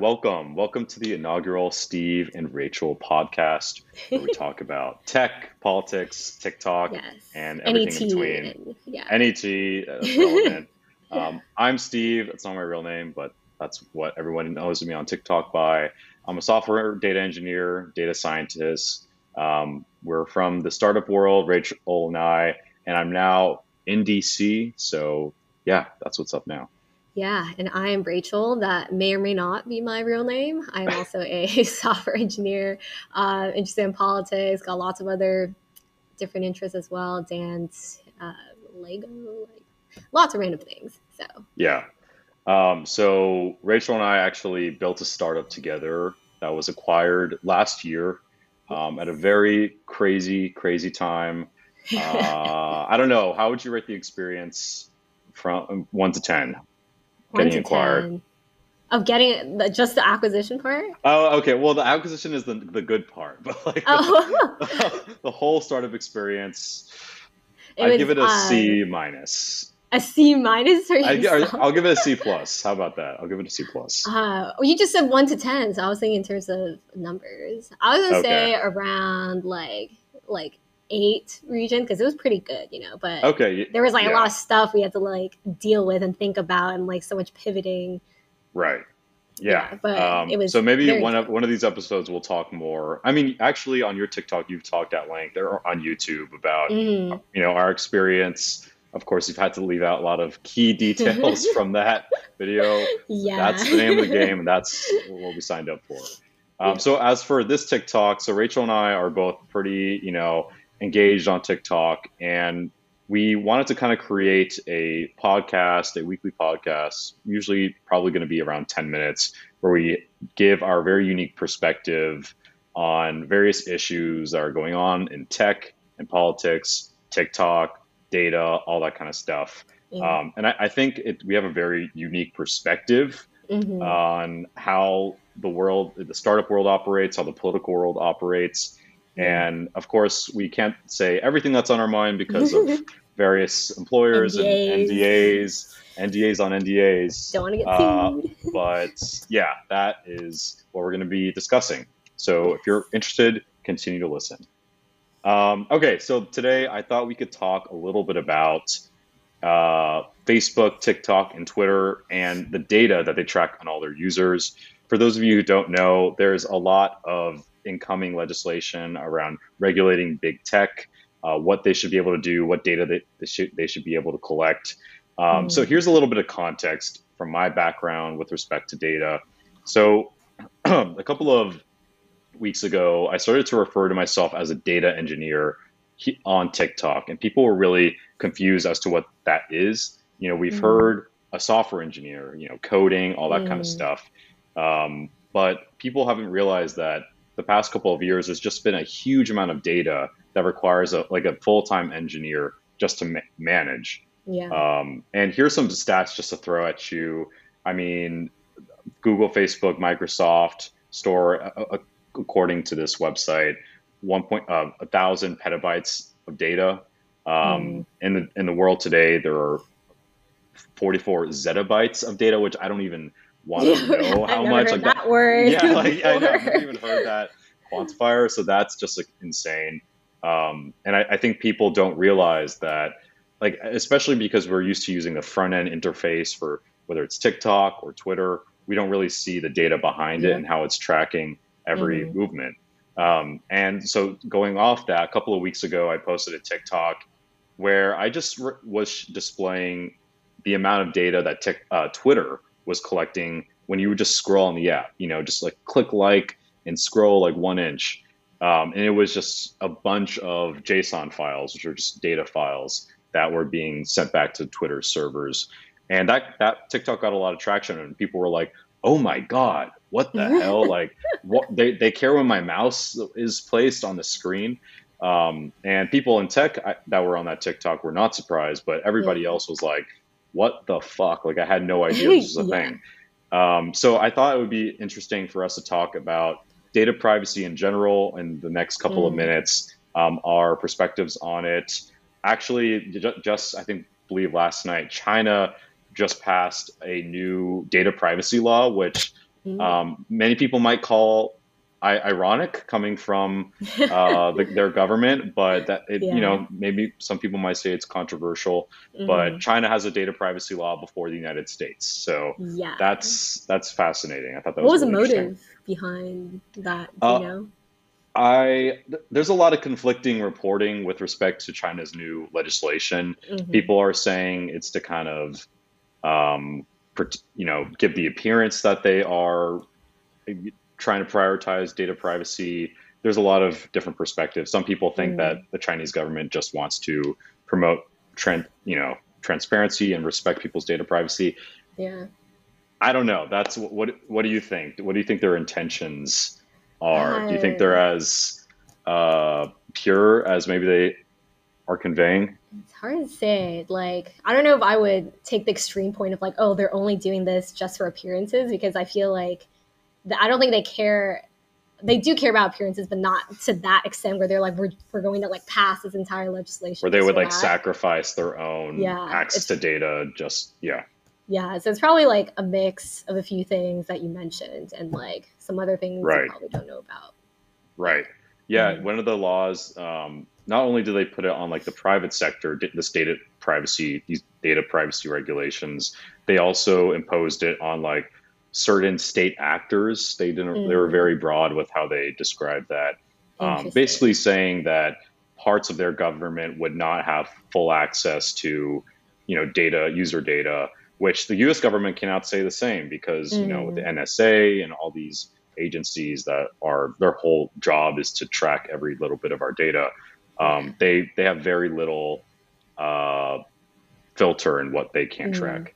welcome. Welcome to the inaugural Steve and Rachel podcast where we talk about tech, politics, TikTok, Yes. and everything NET in between. yeah. NET, uh, relevant. um, I'm Steve. That's not my real name, but that's what everyone knows me on TikTok by. I'm a software data engineer, data scientist. Um, we're from the startup world, Rachel and I, and I'm now in DC. So, yeah, that's what's up now. Yeah, and I am Rachel. That may or may not be my real name. I am also a software engineer, uh, interested in politics, got lots of other different interests as well, dance, uh, Lego, like, lots of random things. So, Yeah. Um, so Rachel and I actually built a startup together that was acquired last year um, at a very crazy, crazy time. Uh, I don't know. How would you rate the experience from one to 10? Getting acquired. 10. Of getting the- just the acquisition part? Oh, okay. Well, the acquisition is the, the good part, but like Oh, the whole startup experience, It I'd was, give it a uh, C minus. A C minus for I, yourself? I'll give it a C plus. How about that? I'll give it a C plus. Uh, well, you just said one to ten, so I was thinking in terms of numbers. I was gonna Okay. say around like like eight region because it was pretty good, you know. But Okay. there was like a lot of stuff we had to like deal with and think about, and like so much pivoting. Right. Yeah. Yeah, but um, it was so maybe one of one of these episodes we'll talk more. I mean, actually, on your TikTok, you've talked at length, or on YouTube about Mhm. you know our experience. Of course, you've had to leave out a lot of key details from that video. Yeah, That's the name of the game, and that's what we signed up for. Um, Yeah. So as for this TikTok, so Rachel and I are both pretty, you know, engaged on TikTok, and we wanted to kind of create a podcast, a weekly podcast, usually probably going to be around 10 minutes, where we give our very unique perspective on various issues that are going on in tech and politics, TikTok, data, all that kind of stuff. Yeah. Um, and I, I think it, we have a very unique perspective Mhm. on how the world, the startup world operates, how the political world operates. And of course, we can't say everything that's on our mind because of various employers NDAs. and NDAs, NDAs on NDAs. Don't want to get uh, sued. But yeah, that is what we're going to be discussing. So if you're interested, continue to listen. Um, okay, so today I thought we could talk a little bit about uh, Facebook, TikTok, and Twitter and the data that they track on all their users. For those of you who don't know, there's a lot of incoming legislation around regulating big tech, uh, what they should be able to do, what data they, they, should, they should be able to collect. Um, Mm. So here's a little bit of context from my background with respect to data. So a couple of weeks ago, I started to refer to myself as a data engineer on TikTok, and people were really confused as to what that is. You know, we've Mhm. heard a software engineer, you know, coding, all that kind of Mm. stuff, um, but people haven't realized that the past couple of years there's just been a huge amount of data that requires a like a full time engineer just to ma- manage. yeah. Um, and here's some stats just to throw at you. I mean, Google, Facebook, Microsoft store, uh, uh, according to this website, one point uh, a thousand petabytes of data. Um, In the in the world today, there are 44 zettabytes of data, which I don't even want to know how much. Like that word. yeah, like I know, I've before. never even heard that quantifier. So that's just like insane. Um, and I, I think people don't realize that, like, especially because we're used to using the front end interface for whether it's TikTok or Twitter, we don't really see the data behind it and how it's tracking every Mhm. movement. Um, and so going off that, a couple of weeks ago, I posted a TikTok where I just re- was displaying the amount of data that tic- uh, Twitter was collecting when you would just scroll on the app, you know, just like click like and scroll like one inch. Um, and it was just a bunch of JSON files, which are just data files that were being sent back to Twitter servers. And that, that TikTok got a lot of traction, and people were like, oh my God, what the hell? Like, what they, they care when my mouse is placed on the screen. Um, and people in tech I, that were on that TikTok were not surprised, but everybody Yeah. else was like, what the fuck? Like, I had no idea this was a Yeah. thing. Um, so I thought it would be interesting for us to talk about data privacy in general in the next couple of Mm. minutes, um, our perspectives on it. Actually, ju- just I think believe last night, China just passed a new data privacy law, which mm-hmm. um, many people might call I, ironic coming from uh, the, their government, but that it, yeah. you know maybe some people might say it's controversial. Mm-hmm. But China has a data privacy law before the United States, so yeah, that's that's fascinating. I thought that what was, was really the motive behind that? Do uh, you know? I there's a lot of conflicting reporting with respect to China's new legislation. Mm-hmm. People are saying it's to kind of, um, you know, give the appearance that they are trying to prioritize data privacy. There's a lot of different perspectives. Some people think mm. that the Chinese government just wants to promote trend, you know, transparency and respect people's data privacy. Yeah. I don't know. That's what. What do you think? What do you think their intentions are? Do you think they're as uh, pure as maybe they are conveying? It's hard to say. Like, I don't know if I would take the extreme point of like, oh, they're only doing this just for appearances, because I feel like I don't think they care. They do care about appearances, but not to that extent where they're like, we're, we're going to like pass this entire legislation. Where they would like that. sacrifice their own yeah, access to data. Just, yeah. Yeah. So it's probably like a mix of a few things that you mentioned and like some other things right. you probably don't know about. Right. Yeah. Mm-hmm. One of the laws, um, not only do they put it on like the private sector, this data privacy, these data privacy regulations, they also imposed it on like certain state actors. They didn't. Mm. They were very broad with how they described that. Um, basically, saying that parts of their government would not have full access to, you know, data, user data, which the U.S. government cannot say the same because mm. you know the mm. NSA and all these agencies that are their whole job is to track every little bit of our data. Um, they they have very little uh, filter in what they can mm. track.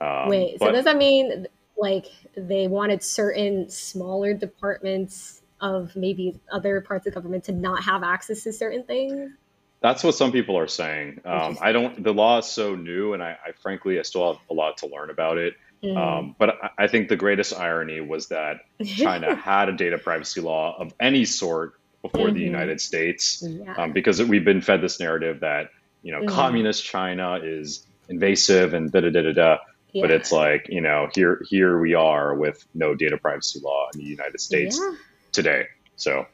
Um, Wait, so does that mean like they wanted certain smaller departments of maybe other parts of government to not have access to certain things that's what some people are saying um, i don't the law is so new and I, I, frankly i still have a lot to learn about it mm. um, but I, I, think the greatest irony was that china had a data privacy law of any sort before mm-hmm. the united states yeah. um, because we've been fed this narrative that you know mm-hmm. communist china is invasive and da da da da da yeah. But it's like, you know, here here we are with no data privacy law in the United States yeah. today. So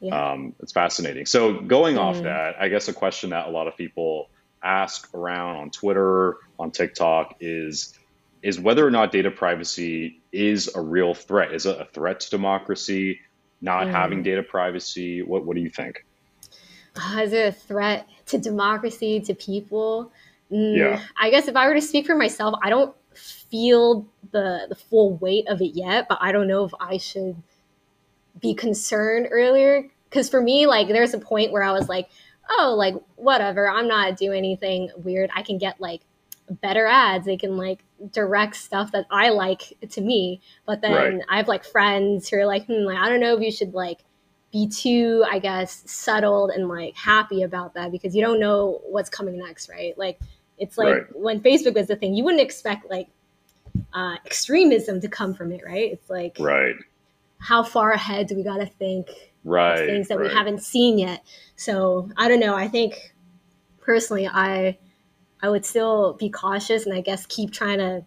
yeah. um, it's fascinating. So going mm. off that, I guess a question that a lot of people ask around on Twitter, on TikTok is is whether or not data privacy is a real threat. Is it a threat to democracy? Not mm. having data privacy? What what do you think? Uh, is it a threat to democracy, to people? Mm, yeah. I guess if I were to speak for myself, I don't feel the the full weight of it yet, but I don't know if I should be concerned earlier because for me like there's a point where I was like, "Oh, like whatever, I'm not doing anything weird. I can get like better ads. They can like direct stuff that I like to me." But then right. I have like friends who are like, "Hmm, like I don't know if you should like be too, I guess, settled and like happy about that because you don't know what's coming next, right? Like it's like right. when Facebook was the thing, you wouldn't expect like uh, extremism to come from it, right? It's like, right. How far ahead do we got to think? Right. Things that right. we haven't seen yet. So I don't know. I think personally, I I would still be cautious and I guess keep trying to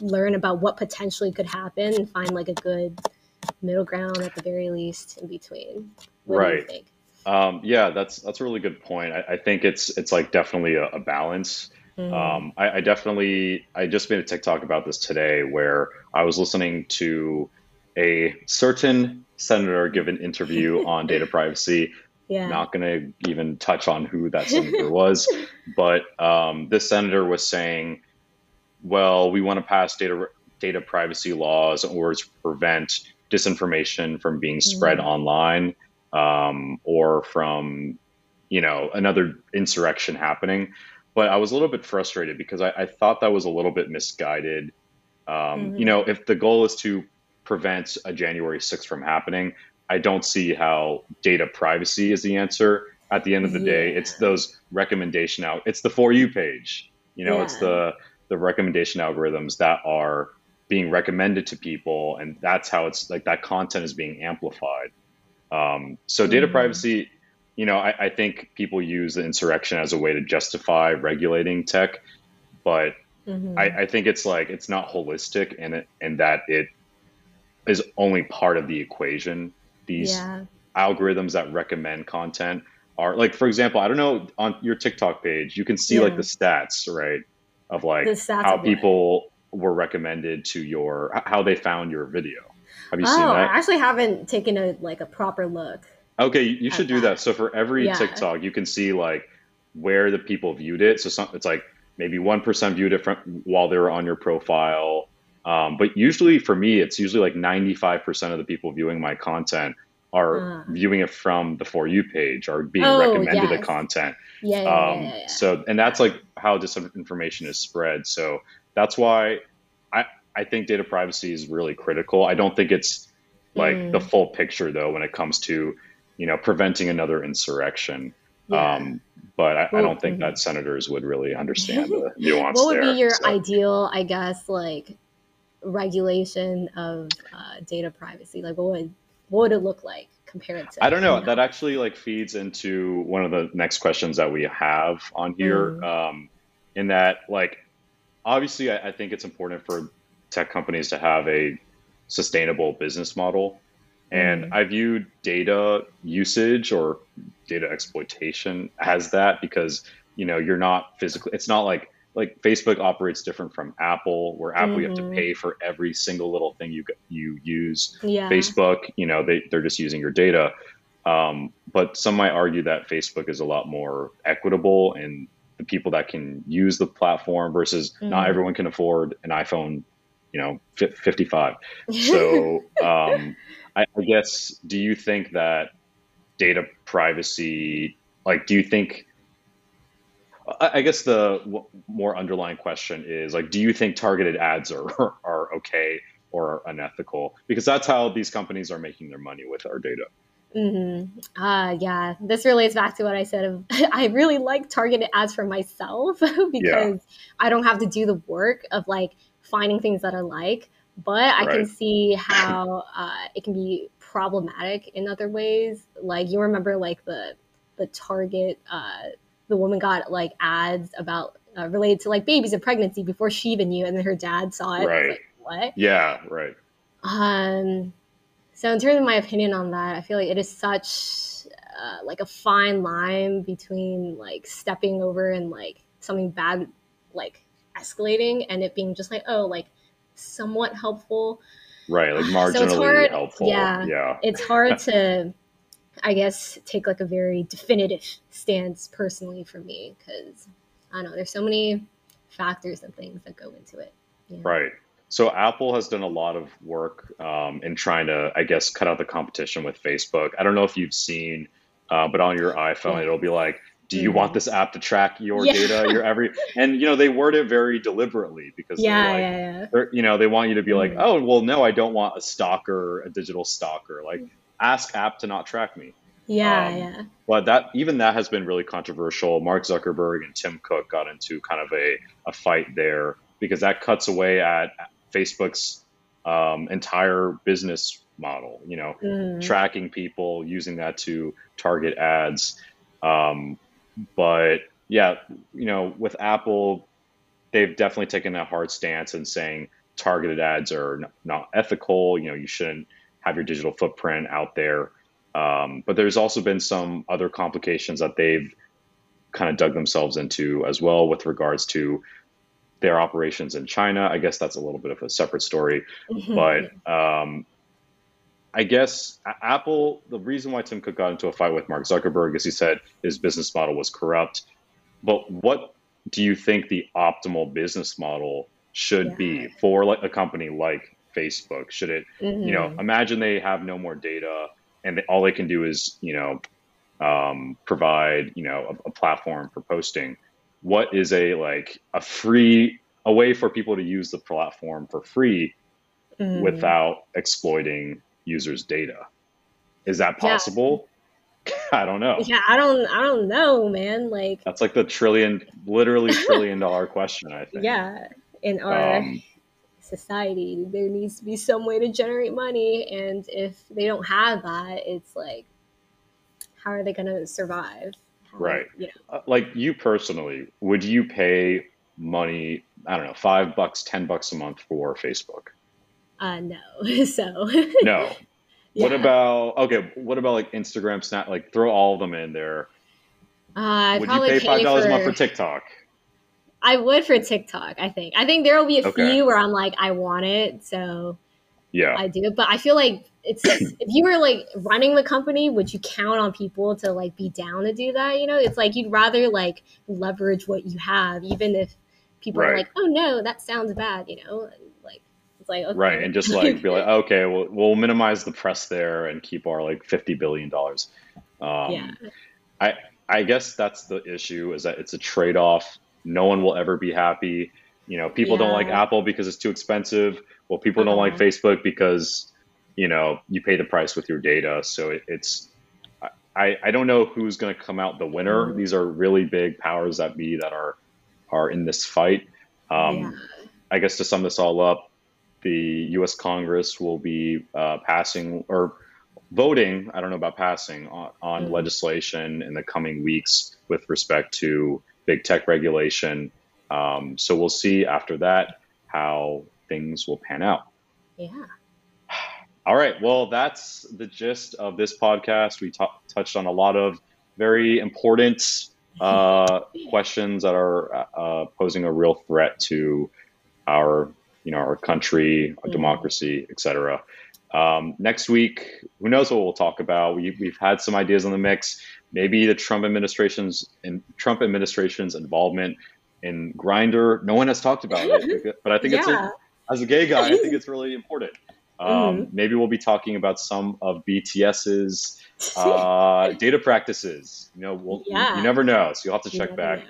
learn about what potentially could happen and find like a good middle ground at the very least in between. What right. Um, yeah, that's that's a really good point. I, I think it's it's like definitely a, a balance. Mm. Um, I, I, definitely, I just made a TikTok about this today where I was listening to a certain senator give an interview on data privacy. Yeah. Not going to even touch on who that senator was, but um, this senator was saying, well, we want to pass data data privacy laws in order to prevent disinformation from being spread mm. online um, or from you know another insurrection happening but I was a little bit frustrated because I, I thought that was a little bit misguided. Um, mm-hmm. You know, if the goal is to prevent a January 6th from happening, I don't see how data privacy is the answer. At the end of the yeah. day, it's those recommendation out. It's the for you page. You know, yeah. it's the the recommendation algorithms that are being recommended to people, and that's how it's like that content is being amplified. Um, so data mm-hmm. privacy you know, I, I, think people use the insurrection as a way to justify regulating tech, but mm-hmm. I, I, think it's like it's not holistic and it and that it is only part of the equation. These yeah. algorithms that recommend content are like, for example, I don't know on your TikTok page, you can see yeah. like the stats, right? Of like how people were recommended to your how they found your video. Have you oh, seen that? I actually haven't taken a like a proper look. Okay, you should do that. So for every yeah. TikTok, you can see like where the people viewed it. So some, it's like maybe one percent viewed it from, while they were on your profile. Um, but usually for me, it's usually like ninety five percent of the people viewing my content are uh. viewing it from the for you page or being oh, recommended yes. the content. Yeah, um, yeah, yeah, So and that's like how this information is spread. So that's why I I think data privacy is really critical. I don't think it's like mm. the full picture though when it comes to you know preventing another insurrection. Yeah. Um, but I, I don't think mm-hmm. that senators would really understand the nuance. what would there, be your so. ideal, I guess, like regulation of uh, data privacy? Like, what would what would it look like compared to? I don't know. That actually like feeds into one of the next questions that we have on here. Mm. Um, in that, like, obviously, I, I think it's important for tech companies to have a sustainable business model. And mm. I view data usage or data exploitation as that because you know you're not physically. It's not like like Facebook operates different from Apple, where Apple mm-hmm. you have to mm-hmm. pay for every single little thing you you use. Yeah. Facebook, you know, they they're just using your data. Um, but some might argue that Facebook is a lot more equitable and the people that can use the platform versus mm-hmm. not everyone can afford an iPhone, you know, 55. So um, I, I guess, do you think that data privacy, like, do you think I guess the more underlying question is like, do you think targeted ads are are okay or unethical? Because that's how these companies are making their money with our data. Mm-hmm. Uh, yeah, this relates back to what I said. Of, I really like targeted ads for myself because yeah. I don't have to do the work of like finding things that I like, but I right. can see how uh, it can be problematic in other ways. Like you remember, like the the Target uh, the woman got like ads about uh, related to like babies and pregnancy before she even knew, and then her dad saw it. Right. Like, what? Yeah. Right. Um. So in terms of my opinion on that, I feel like it is such uh, like a fine line between like stepping over and like something bad, like escalating, and it being just like oh like somewhat helpful. Right, like marginally so hard, helpful. Yeah, yeah. It's hard to I guess, take like a very definitive stance personally for me because I don't know, there's so many factors and things that go into it. Yeah. Right. So Apple has done a lot of work um, in trying to, I guess, cut out the competition with Facebook. I don't know if you've seen, uh, but on your iPhone, yeah. it'll be like, do you want this app to track your yeah. data your every and you know they word it very deliberately because yeah, like, yeah, yeah. you know they want you to be mm. like oh well no i don't want a stalker a digital stalker like ask app to not track me. Yeah, um, yeah. But that even that has been really controversial. Mark Zuckerberg and Tim Cook got into kind of a, a fight there because that cuts away at Facebook's um, entire business model. You know, mm. tracking people, using that to target ads. Um, but yeah, you know, with Apple, they've definitely taken a hard stance and saying targeted ads are not ethical. You know, you shouldn't have your digital footprint out there. Um, but there's also been some other complications that they've kind of dug themselves into as well with regards to their operations in China. I guess that's a little bit of a separate story. Mm-hmm. But um, I guess Apple, the reason why Tim Cook got into a fight with Mark Zuckerberg is he said his business model was corrupt. But what do you think the optimal business model should yeah. be for like a company like Facebook? Should it, mm-hmm. you know, mm-hmm. imagine they have no more data and they, all they can do is, you know, um, provide, you know, a, a, platform for posting. What is a like a free a way for people to use the platform for free mm-hmm. without exploiting users' data? Is that possible? Yeah. I don't know. Yeah, I don't I don't know, man. Like That's like the trillion literally trillion dollar question, I think. Yeah. In our um, society. There needs to be some way to generate money. And if they don't have that, it's like, how are they going to survive? How, right. You know? uh, like you personally, would you pay money, I don't know, five bucks, 10 bucks a month for Facebook? Uh, no. so no. Yeah. What about okay? What about like Instagram, Snap? Like throw all of them in there. Uh, would you pay five dollars a month for TikTok? I would for TikTok. I think. I think there will be a okay. few where I'm like, I want it, so yeah, I do. But I feel like it's if you were like running the company, would you count on people to like be down to do that? You know, it's like you'd rather like leverage what you have, even if people right. are like, oh no, that sounds bad. You know, like okay. right, and just like be like, okay, we'll we'll minimize the press there and keep our like fifty billion dollars. Um, yeah, I I guess that's the issue is that it's a trade off. No one will ever be happy. You know, people yeah. don't like Apple because it's too expensive. Well, people uh-huh. don't like uh-huh. Facebook because you know you pay the price with your data. So it, it's I, I don't know who's going to come out the winner. Mm-hmm. These are really big powers that be that are are in this fight. Um, yeah. I guess to sum this all up, the U.S. Congress will be uh, passing or voting. I don't know about passing on, on mm-hmm. legislation in the coming weeks with respect to big tech regulation. Um, so we'll see after that how things will pan out. Yeah. All right. Well, that's the gist of this podcast. We t- touched on a lot of very important uh, questions that are uh, posing a real threat to our, you know, our country, our mm. democracy, etc. Um, next week, who knows what we'll talk about? We, we've had some ideas in the mix. Maybe the Trump administration's in Trump administration's involvement in Grindr. No one has talked about it, but I think yeah. it's a, as a gay guy, I think it's really important. Um, mm-hmm. Maybe we'll be talking about some of BTS's uh, data practices. You know, we'll, yeah. you, you, never know, so you'll have to check back.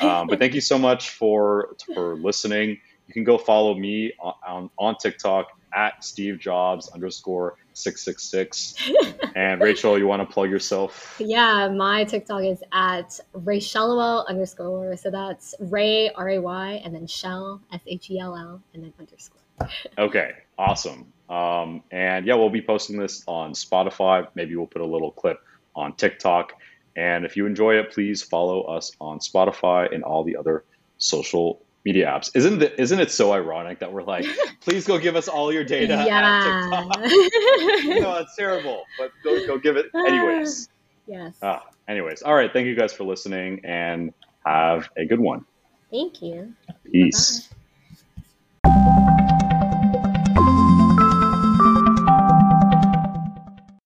um, but thank you so much for for listening. You can go follow me on, on, on TikTok at Steve Jobs underscore six six six. And Rachel, you want to plug yourself? Yeah, my TikTok is at Rayshellwell underscore. So that's Ray R A Y and then Shell S H E L L and then underscore. Okay, awesome. Um, and yeah, we'll be posting this on Spotify. Maybe we'll put a little clip on TikTok. And if you enjoy it, please follow us on Spotify and all the other social media apps. Isn't it, isn't it so ironic that we're like, please go give us all your data yeah. TikTok? no, it's terrible, but go, go give it anyways. Yes. Ah, anyways, all right. Thank you guys for listening and have a good one. Thank you. Peace. Bye-bye.